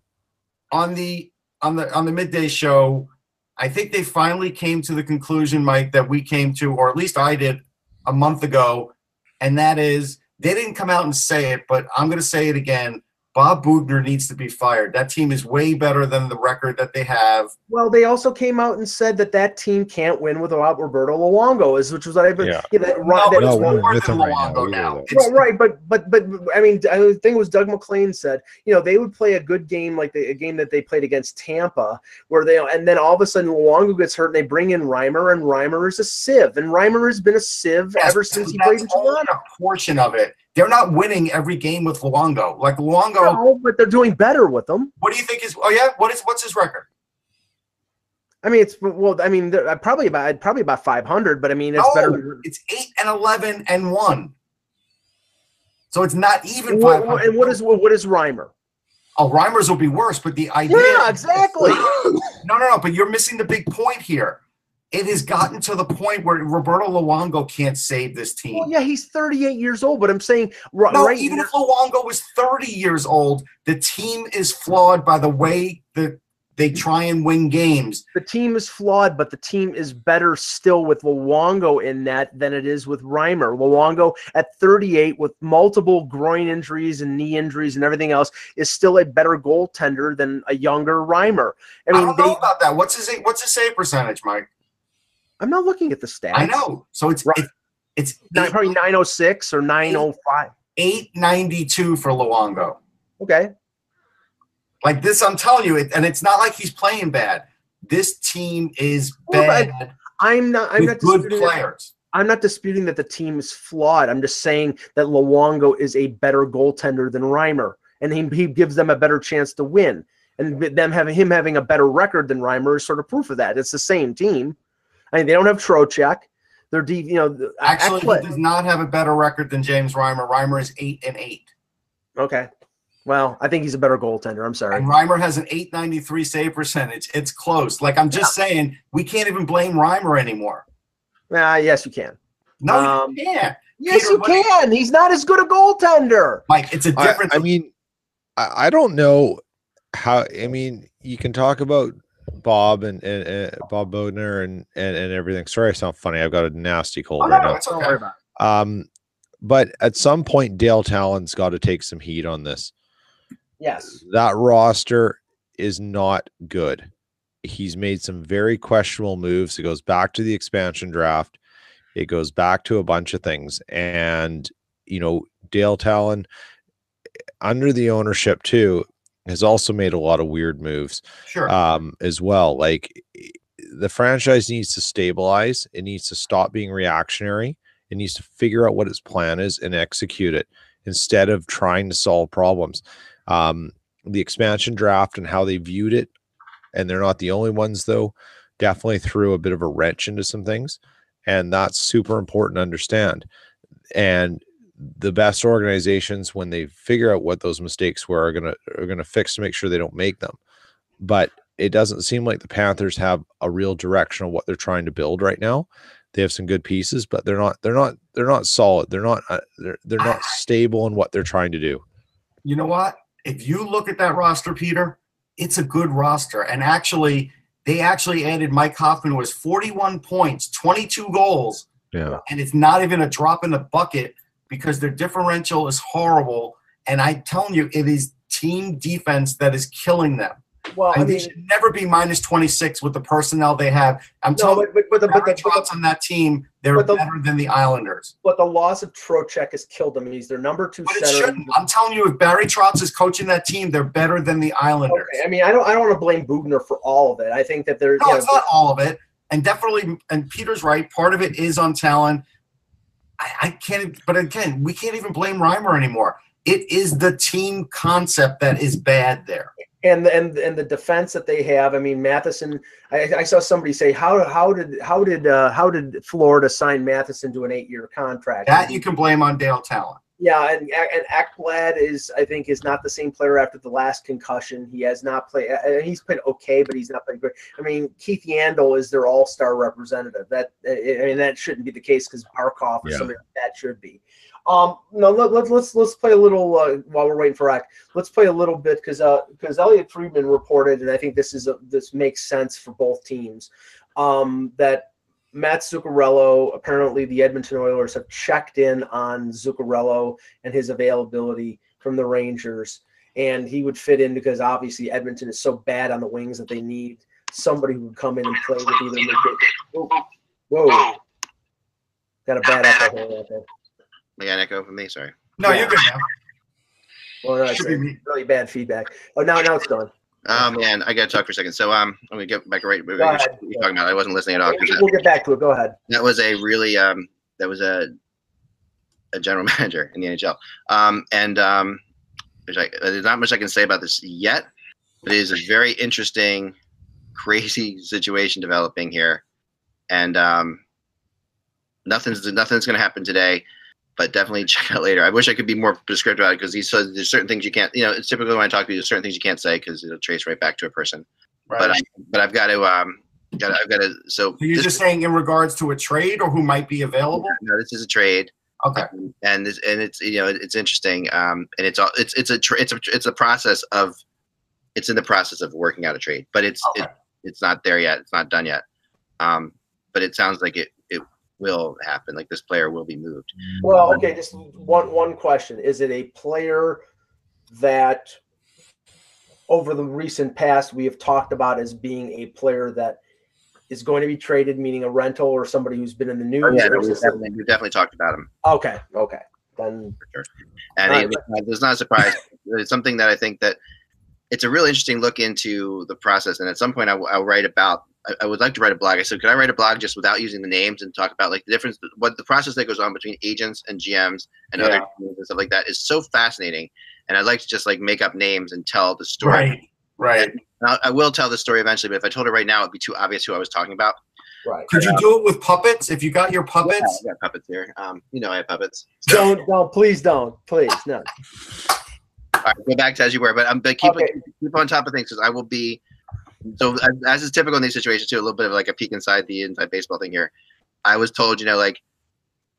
on the on the on the midday show, I think they finally came to the conclusion, Mike, that we came to, or at least I did a month ago, and that is they didn't come out and say it, but I'm going to say it again. Bob Boughner needs to be fired. That team is way better than the record that they have. Well, they also came out and said that that team can't win without Roberto Luongo, is which was what I Yeah. yeah, that, No, that- No, it's we're more with than him right now, now. Well, right, but but but I mean, the thing was Doug McLean said, you know, they would play a good game like the a game that they played against Tampa, where they and then all of a sudden Luongo gets hurt and they bring in Reimer, and Reimer is a sieve, and Reimer has been a sieve Yes, ever since he that's played in Toronto. a portion of it. They're not winning every game with Luongo. Like Luongo, No, but they're doing better with them. what do you think is? Oh yeah, what is? What's his record? I mean, it's well, I mean, uh, probably about probably about five hundred, but I mean, it's no, better. it's eight and eleven and one. So it's not even five and what is what is Reimer? Oh, Reimers will be worse, but the idea. Yeah, exactly. No, no, no. But you're missing the big point here. It has gotten to the point where Roberto Luongo can't save this team. Well, yeah, he's 38 years old, but I'm saying ri- No, right even now- if Luongo was 30 years old, the team is flawed by the way that they try and win games. the team is flawed, but the team is better still with Luongo in that than it is with Reimer. Luongo at 38 with multiple groin injuries and knee injuries and everything else is still a better goaltender than a younger Reimer. I I, mean, don't they, know about that. What's his what's his save percentage, Mike? I'm not looking at the stats. I know. So it's Right. it, it's Nine, probably 906 or 905. 892 for Luongo. Okay. Like this, I'm telling you, it, and it's not like he's playing bad. This team is Well, bad I'm not. I'm not good disputing that- I'm not disputing that the team is flawed. I'm just saying that Luongo is a better goaltender than Reimer, and he, he gives them a better chance to win. And them having him having a better record than Reimer is sort of proof of that. It's the same team. I mean, they don't have Trocheck. They're deep. You know, Actually, Ekblad- he does not have a better record than James Reimer. Reimer is eight and eight, okay. Well, I think he's a better goaltender. I'm sorry. and Reimer has an 893 save percentage. It's close. Like I'm just saying, we can't even blame Reimer anymore. Ah, yes, you can. No, Um, you can't. Yes, Peter, you what you- can. He's not as good a goaltender. Mike, it's a I, difference. I mean, I, I don't know how. I mean, you can talk about Bob and, and, and Bob Boughner and, and and everything. Sorry, I sound funny. I've got a nasty cold oh, right no, now. Don't okay. worry about it. Um, but at some point, Dale Tallon's got to take some heat on this. Yes. That roster is not good. He's made some very questionable moves. It goes back to the expansion draft. It goes back to a bunch of things. And, you know, Dale Tallon, under the ownership too, has also made a lot of weird moves Sure. um, as well. Like the franchise needs to stabilize. It needs to stop being reactionary. It needs to figure out what its plan is and execute it. instead of trying to solve problems. Um, the expansion draft and how they viewed it, and they're not the only ones though, definitely threw a bit of a wrench into some things. And that's super important to understand. And the best organizations, when they figure out what those mistakes were, are gonna are gonna fix to make sure they don't make them. But it doesn't seem like the Panthers have a real direction of what they're trying to build right now. They have some good pieces, but they're not they're not they're not solid. They're not uh, they're they're not stable in what they're trying to do. You know what? If you look at that roster, Peter, it's a good roster. And actually, they actually added Mike Hoffman, was 41 points, 22 goals, Yeah. and it's not even a drop in the bucket because their differential is horrible. And I'm telling you, it is team defense that is killing them. Well, I And they should never be minus 26 with the personnel they have. I'm no, telling but, but, but, but, Barry the, but, on that team, they're the- better than the Islanders. but the loss of Trocheck has killed them. He's their number two But it shouldn't. I'm telling you, if Barry Trotz is coaching that team, they're better than the Islanders. Okay, I mean, I don't, I don't want to blame Boughner for all of it. I think that they're, No, you know, it's not all of it. And definitely, and Peter's right. Part of it is on talent. I, I can't, but again, we can't even blame Reimer anymore. It is the team concept that is bad there. and and and the defense that they have. I mean, Matheson. I, I saw somebody say how how did how did uh, how did Florida sign Matheson to an eight year contract? That you can blame on Dale Tallon. Yeah, and and Ekblad is I think is not the same player after the last concussion. He has not played. uh, He's played okay, but he's not played great. I mean, Keith Yandle is their All Star representative. That I mean, that shouldn't be the case because Barkov or Yeah. somebody like that should be. Um, no, let, let, let's let's play a little uh, while we're waiting for Ek. Let's play a little bit because because Elliotte Friedman reported, and I think this is a, this makes sense for both teams. Um, that Matt Zuccarello, apparently the Edmonton Oilers have checked in on Zuccarello and his availability from the Rangers, and he would fit in because obviously Edmonton is so bad on the wings that they need somebody who would come in and play with either. Whoa, whoa. got a bad echo out there. We got an echo from me. Sorry. No, Yeah. you're good now. Well, no, it's Should be me. really bad feedback. Oh, now now it's gone. Oh man, I gotta talk for a second. So um, I'm gonna get back right. Go you're talking about? I wasn't listening at all. We'll get back to it. Go ahead. that was a really um that was a a general manager in the NHL. Um and um there's like there's not much I can say about this yet, but it is a very interesting, crazy situation developing here, and um nothing's nothing's gonna happen today. But definitely check out later. I wish I could be more prescriptive about it because he says there's certain things you can't. You know, it's typically when I talk to you, there's certain things you can't say because it'll trace right back to a person. Right. But I, but I've got to um, got I've got to. So so you're this- just saying in regards to a trade or who might be available? no, this is a trade. Okay. Um, and this, and it's you know it's interesting um and it's all it's it's a tr- it's a it's a process of it's in the process of working out a trade but it's Okay. it, it's not there yet it's not done yet um but it sounds like it will happen like this player will be moved Well, okay, just one one question. Is it a player that over the recent past we have talked about as being a player that is going to be traded, meaning a rental or somebody who's been in the news? oh, yeah no, we've, definitely, we've definitely talked about him okay, okay. Then Sure. and All it, it's not a surprise it's something that i think that it's a really interesting look into the process and at some point I, will I'll write about I, I would like to write a blog i said could i write a blog just without using the names and talk about like the difference what the process that goes on between agents and gms and other Yeah. teams and stuff like that is so fascinating and i'd like to just like make up names and tell the story Right. Right. and I, I will tell the story eventually but if i told it right now it'd be too obvious who i was talking about right. Could you do it with puppets? If you got your yeah, puppets? i got puppets here um you know i have puppets Don't don't please don't please no. All right, go back to as you were, but um, but keep Okay. keep on top of things because I will be. So as, as is typical in these situations too, a little bit of like a peek inside the inside baseball thing here. I was told, you know, like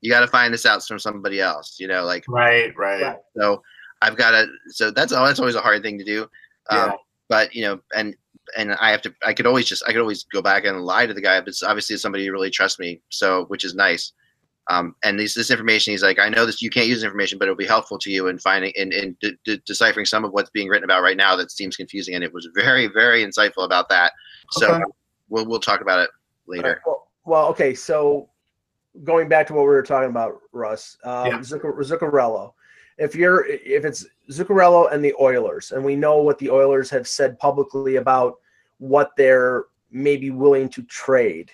you got to find this out from somebody else, you know, like Right. Right. Right. so. I've got to. So that's all. That's always a hard thing to do. Um, Yeah. But you know, and and I have to. I could always just. I could always go back and lie to the guy, but it's obviously somebody who really trusts me. So which is nice. Um, and this this information, he's like, I know this. You can't use information, but it'll be helpful to you in finding in in de- de- deciphering some of what's being written about right now that seems confusing. And it was very very insightful about that. So Okay. we'll we'll talk about it later. Well, well, okay, so going back to what we were talking about, Russ, um, Yeah. Zuccar- Zuccarello. If you're if it's Zuccarello and the Oilers, and we know what the Oilers have said publicly about what they're maybe willing to trade,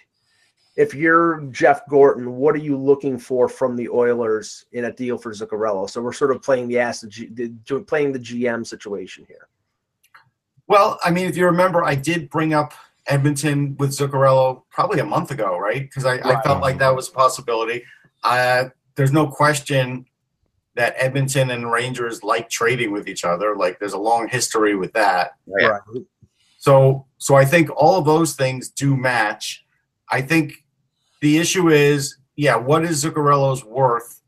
if you're Jeff Gorton, what are you looking for from the Oilers in a deal for Zuccarello? So we're sort of playing the ass, the, playing the GM situation here. Well, I mean, if you remember, I did bring up Edmonton with Zuccarello probably a month ago, right? Because I, right. I, felt like that was a possibility. Uh, there's no question that Edmonton and Rangers like trading with each other. Like there's a long history with that. Right. So, so I think all of those things do match. I think the issue is, yeah, what is Zuccarello's worth?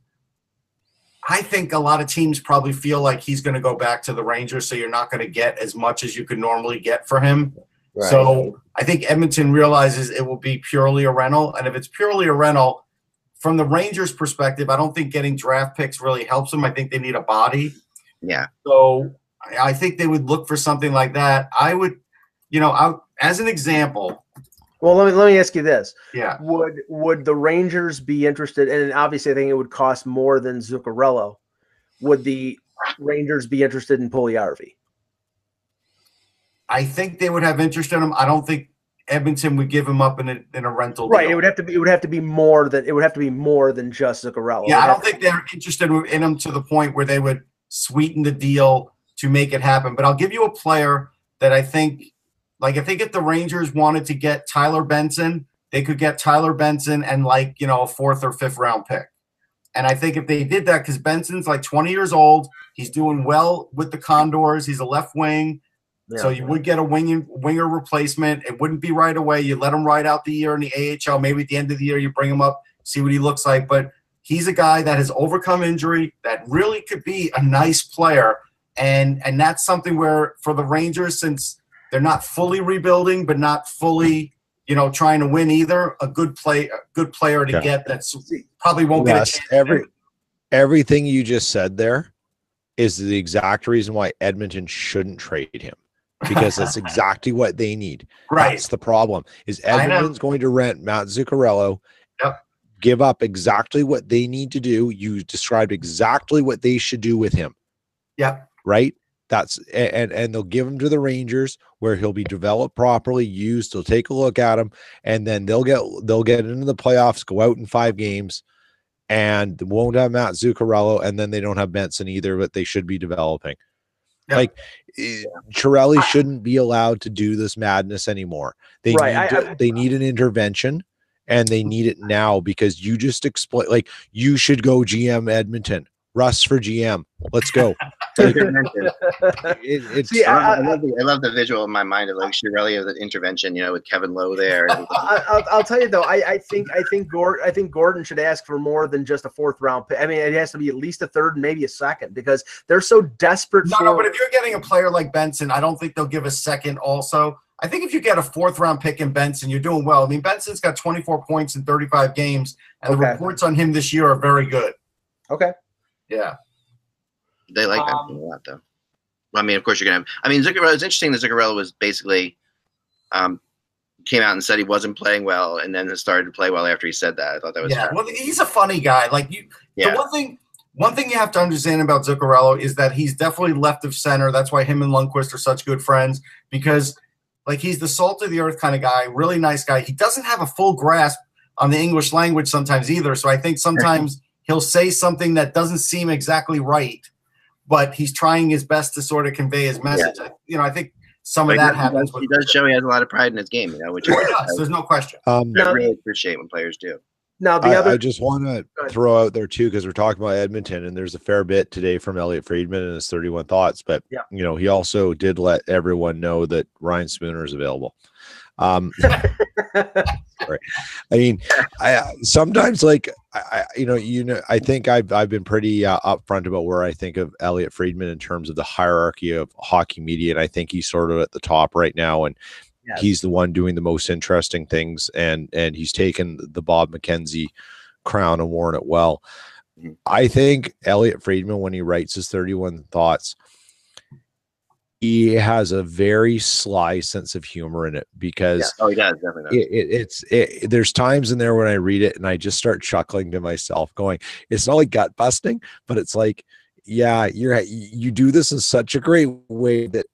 I think a lot of teams probably feel like he's going to go back to the Rangers, so you're not going to get as much as you could normally get for him. Right. So I think Edmonton realizes it will be purely a rental, and if it's purely a rental, from the Rangers' perspective, I don't think getting draft picks really helps them. I think they need a body. Yeah. So I think they would look for something like that. I would, you know, I, as an example, well, let me let me ask you this. Yeah. Would would the Rangers be interested? And obviously, I think it would cost more than Zuccarello. Would the Rangers be interested in Puljujarvi? I think they would have interest in him. I don't think Edmonton would give him up in a in a rental. Right. Deal. It would have to be. It would have to be more than. It would have to be more than just Zuccarello. Yeah, I don't think they're interested in him to the point where they would sweeten the deal to make it happen. But I'll give you a player that I think like if they get the Rangers wanted to get Tyler Benson, they could get Tyler Benson and like, you know, a fourth or fifth round pick. And I think if they did that, because Benson's like 20 years old, he's doing well with the Condors. He's a left wing. Yeah, so you would get a wing, winger replacement. It wouldn't be right away. You let him ride out the year in the AHL. Maybe at the end of the year, you bring him up, see what he looks like. But he's a guy that has overcome injury that really could be a nice player. And and that's something where for the Rangers, since they're not fully rebuilding, but not fully, you know, trying to win either. A good play, a good player to yeah. get that's probably won't yes, get a chance. Every everything you just said there is the exact reason why Edmonton shouldn't trade him because that's exactly what they need. Right. That's the problem. Is Edmonton's going to rent Matt Zuccarello? Yep. Give up exactly what they need to do. You described exactly what they should do with him. Yep. Right. That's and and they'll give him to the Rangers where he'll be developed properly, used. They'll take a look at him, and then they'll get they'll get into the playoffs, go out in five games, and won't have Matt Zuccarello, and then they don't have Benson either, but they should be developing. Like eh, Chiarelli shouldn't be allowed to do this madness anymore. They right. need to, I, I, they need an intervention and they need it now because you just explain like you should go GM Edmonton. Russ for GM. Let's go. it, it's, See, I, I, love the, I, love the, visual in my mind of like Chiarelli of the intervention, you know, with Kevin Lowe there. I, will tell you though, I, I think I think Gorton I think Gorton should ask for more than just a fourth round pick. I mean, it has to be at least a third, maybe a second, because they're so desperate. No, for- no, but if you're getting a player like Benson, I don't think they'll give a second. Also, I think if you get a fourth round pick in Benson, you're doing well. I mean, Benson's got 24 points in 35 games, and okay. the reports on him this year are very good. Okay. Yeah. They like um, that a lot, though. I mean, of course, you're gonna. Have, I mean, Zuccarello. It's interesting that Zuccarello was basically um, came out and said he wasn't playing well, and then started to play well after he said that. I thought that was yeah. Well, he's a funny guy. Like you, yeah. the one thing. One thing you have to understand about Zuccarello is that he's definitely left of center. That's why him and Lundqvist are such good friends because, like, he's the salt of the earth kind of guy. Really nice guy. He doesn't have a full grasp on the English language sometimes either. So I think sometimes he'll say something that doesn't seem exactly right but he's trying his best to sort of convey his message. Yeah. You know, I think some but of that happens. He does, show he has a lot of pride in his game, you know, which he does. There's no question. Um, I really appreciate when players do. Now the I, other, I just want to throw out there too because we're talking about Edmonton, and there's a fair bit today from Elliotte Friedman and his 31 thoughts. But yeah. you know, he also did let everyone know that Ryan Spooner is available. Um. I mean, I sometimes like I, you know, you know, I think I've I've been pretty uh, upfront about where I think of Elliotte Friedman in terms of the hierarchy of hockey media, and I think he's sort of at the top right now, and yes. he's the one doing the most interesting things, and and he's taken the Bob McKenzie crown and worn it well. Mm-hmm. I think Elliotte Friedman, when he writes his 31 thoughts, he has a very sly sense of humor in it because yeah. oh he does definitely it, it, it's it, there's times in there when I read it and I just start chuckling to myself going it's not like gut busting but it's like yeah you're you do this in such a great way that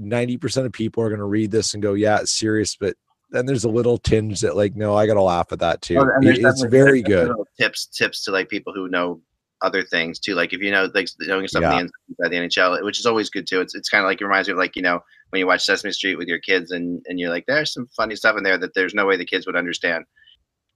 90% of people are going to read this and go yeah it's serious but then there's a little tinge that like no, I gotta laugh at that too. Oh, It- it's very good. Tips, tips to like people who know other things too. Like if you know, like knowing stuff Yeah. in the inside the NHL, which is always good too. It's it's kind of like it reminds me of like you know when you watch Sesame Street with your kids and and you're like, there's some funny stuff in there that there's no way the kids would understand.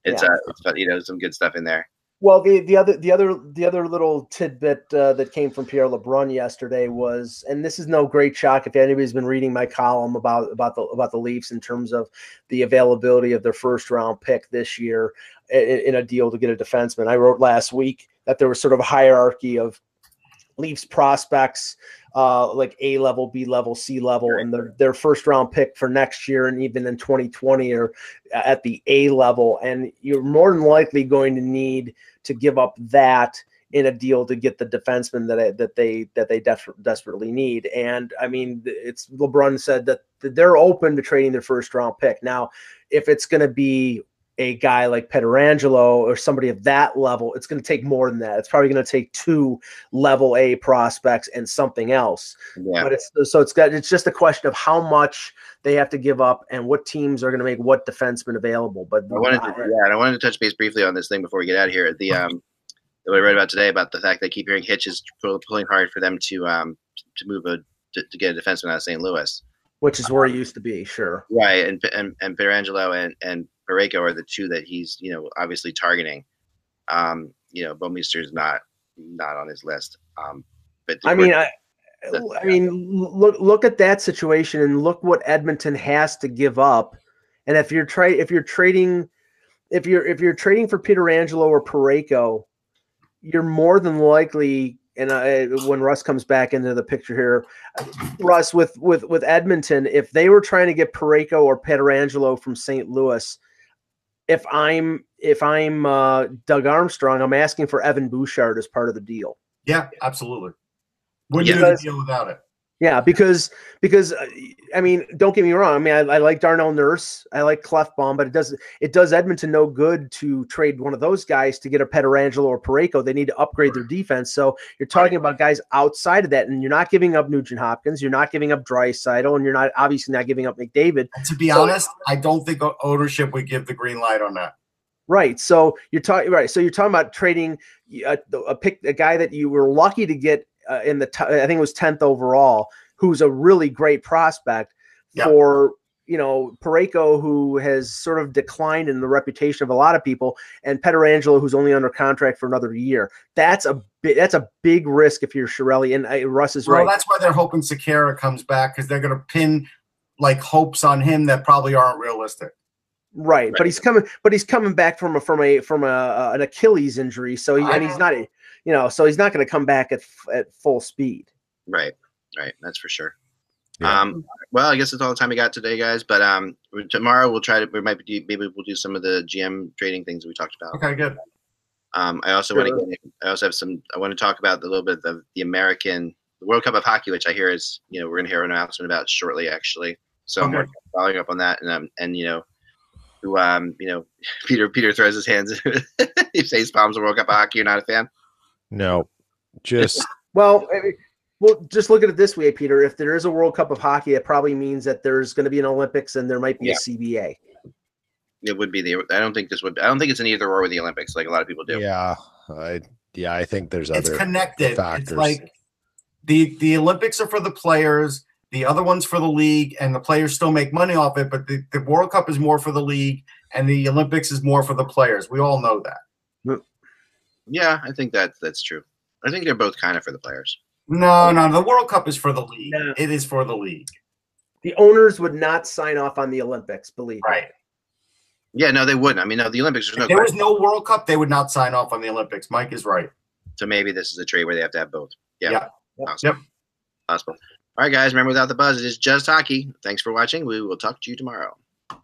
It's Yeah. uh, it's you know, some good stuff in there. Well, the the other the other the other little tidbit uh, that came from Pierre LeBrun yesterday was, and this is no great shock if anybody's been reading my column about about the about the Leafs in terms of the availability of their first round pick this year in, in a deal to get a defenseman. I wrote last week that there was sort of a hierarchy of Leafs prospects, uh, like A level, B level, C level, and their their first round pick for next year and even in 2020 are at the A level, and you're more than likely going to need to give up that in a deal to get the defenseman that that they that they def- desperately need. And I mean, it's LeBrun said that they're open to trading their first round pick. Now, if it's going to be a guy like Pietrangelo or somebody of that level, it's going to take more than that. It's probably going to take two level A prospects and something else. Yeah. But it's so it's got it's just a question of how much they have to give up and what teams are going to make what defenseman available. But I wanted to, yeah, and I wanted to touch base briefly on this thing before we get out of here. The um, that I read about today about the fact that keep hearing Hitch is pulling hard for them to um to move a to, to get a defenseman out of St. Louis. which is where he used to be, sure. Right, and and and and and Parayko are the two that he's you know obviously targeting. Um, you know, Bouwmeester's not not on his list. Um, but I mean, I, I mean, look look at that situation and look what Edmonton has to give up. And if you're tra- if you're trading, if you're if you're trading for Pietrangelo or Parayko, you're more than likely. And I, when Russ comes back into the picture here, Russ with with with Edmonton, if they were trying to get Parayko or Pietrangelo from St. Louis, if I'm if I'm uh, Doug Armstrong, I'm asking for Evan Bouchard as part of the deal. Yeah, absolutely. Wouldn't Yeah. do the deal without it. Yeah, because because uh, I mean, don't get me wrong. I mean, I, I like Darnell Nurse, I like Klefbom, but it does it does Edmonton no good to trade one of those guys to get a Pietrangelo or Parayko. They need to upgrade their defense. So you're talking about guys outside of that, and you're not giving up Nugent Hopkins, you're not giving up Draisaitl, and you're not obviously not giving up McDavid. To be So- honest, I don't think ownership would give the green light on that. Right. So you're talking right. So you're talking about trading a, a pick a guy that you were lucky to get uh, in the t- I think it was 10th overall, who's a really great prospect Yeah. for you know Parayko, who has sort of declined in the reputation of a lot of people, and Pietrangelo, who's only under contract for another year. That's a bit. That's a big risk if you're Chiarelli. And uh, Russ is right. Well, right. that's why they're hoping Sekera comes back because they're going to pin like hopes on him that probably aren't realistic. Right, but he's coming, but he's coming back from a from a from a uh, an Achilles injury. So he, and he's not, you know, so he's not going to come back at at full speed. Right, right. That's for sure. Yeah. Um, well, I guess that's all the time we got today, guys. But um, tomorrow we'll try to. We might be maybe we'll do some of the GM trading things that we talked about. Okay, good. Um, I also want to. I also have some. I want to talk about a little bit of the American the World Cup of Hockey, which I hear is you know we're going to hear an announcement about shortly, actually. So I'm following up on that, and um, and you know, who um, you know, Peter Peter throws his hands. he says, palms the World Cup of Hockey. You're not a fan. No, just Well, I mean, well, just look at it this way, Peter. If there is a World Cup of Hockey, it probably means that there's going to be an Olympics and there might be Yeah. a CBA. It would be the. I don't think this would. I don't think it's an either or with the Olympics, like a lot of people do. yeah, I yeah, I think there's It's other connected. factors. It's like the the Olympics are for the players, the other one's for the league, and the players still make money off it. But the, the World Cup is more for the league, and the Olympics is more for the players. We all know that. Yeah, I think that that's true. I think they're both kind of for the players. No, no, the World Cup is for the league. No. It is for the league. The owners would not sign off on the Olympics, believe me. Right. Yeah, no, they wouldn't. I mean, no, the Olympics. There's no If there was no World Cup, they would not sign off on the Olympics. Mike is right. So maybe this is a trade where they have to have both. Yeah. Yeah. Awesome. Yep. Possible. All right, guys. Remember, without the buzz, it is just hockey. Thanks for watching. We will talk to you tomorrow.